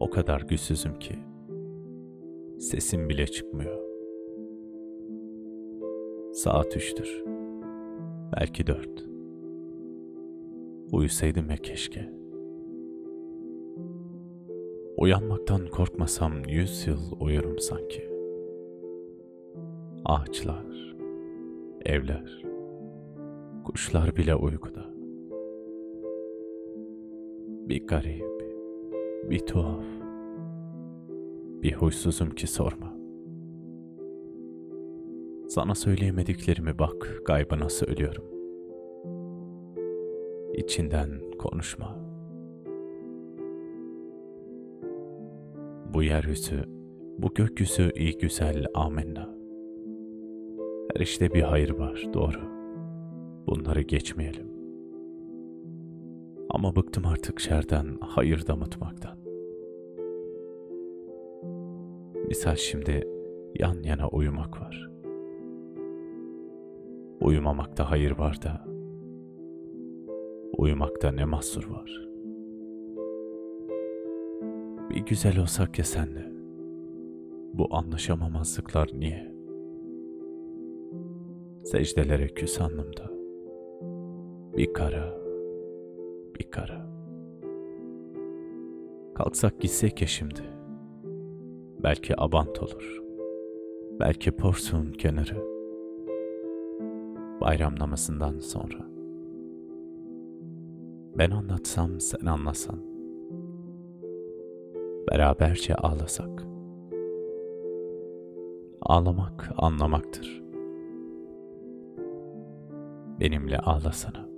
O kadar güçsüzüm ki sesim bile çıkmıyor. Saat üçtür. Belki dört. Uyusaydım ya keşke. Uyanmaktan korkmasam yüz yıl uyurum sanki. Ağaçlar, evler, kuşlar bile uykuda. Bir garip, bir tuhaf, bir huysuzum ki sorma. Sana söyleyemediklerimi bak gaybına söylüyorum. İçinden konuşma. Bu yeryüzü, bu gökyüzü iyi güzel amenna. Her işte bir hayır var doğru. Bunları geçmeyelim. Ama bıktım artık şerden, hayır damıtmaktan. Misal şimdi yan yana uyumak var. Uyumamakta hayır var da, uyumakta ne mahsur var. Bir güzel olsak ya senle, bu anlaşamamazlıklar niye? Secdelere küs alnımda, bir kara, bir kara. Kalksak gitsek ya şimdi, belki abant olur, belki porsun kenarı bayram namazından sonra. Ben anlatsam sen anlasan. Beraberce ağlasak. Ağlamak anlamaktır. Benimle ağlasana.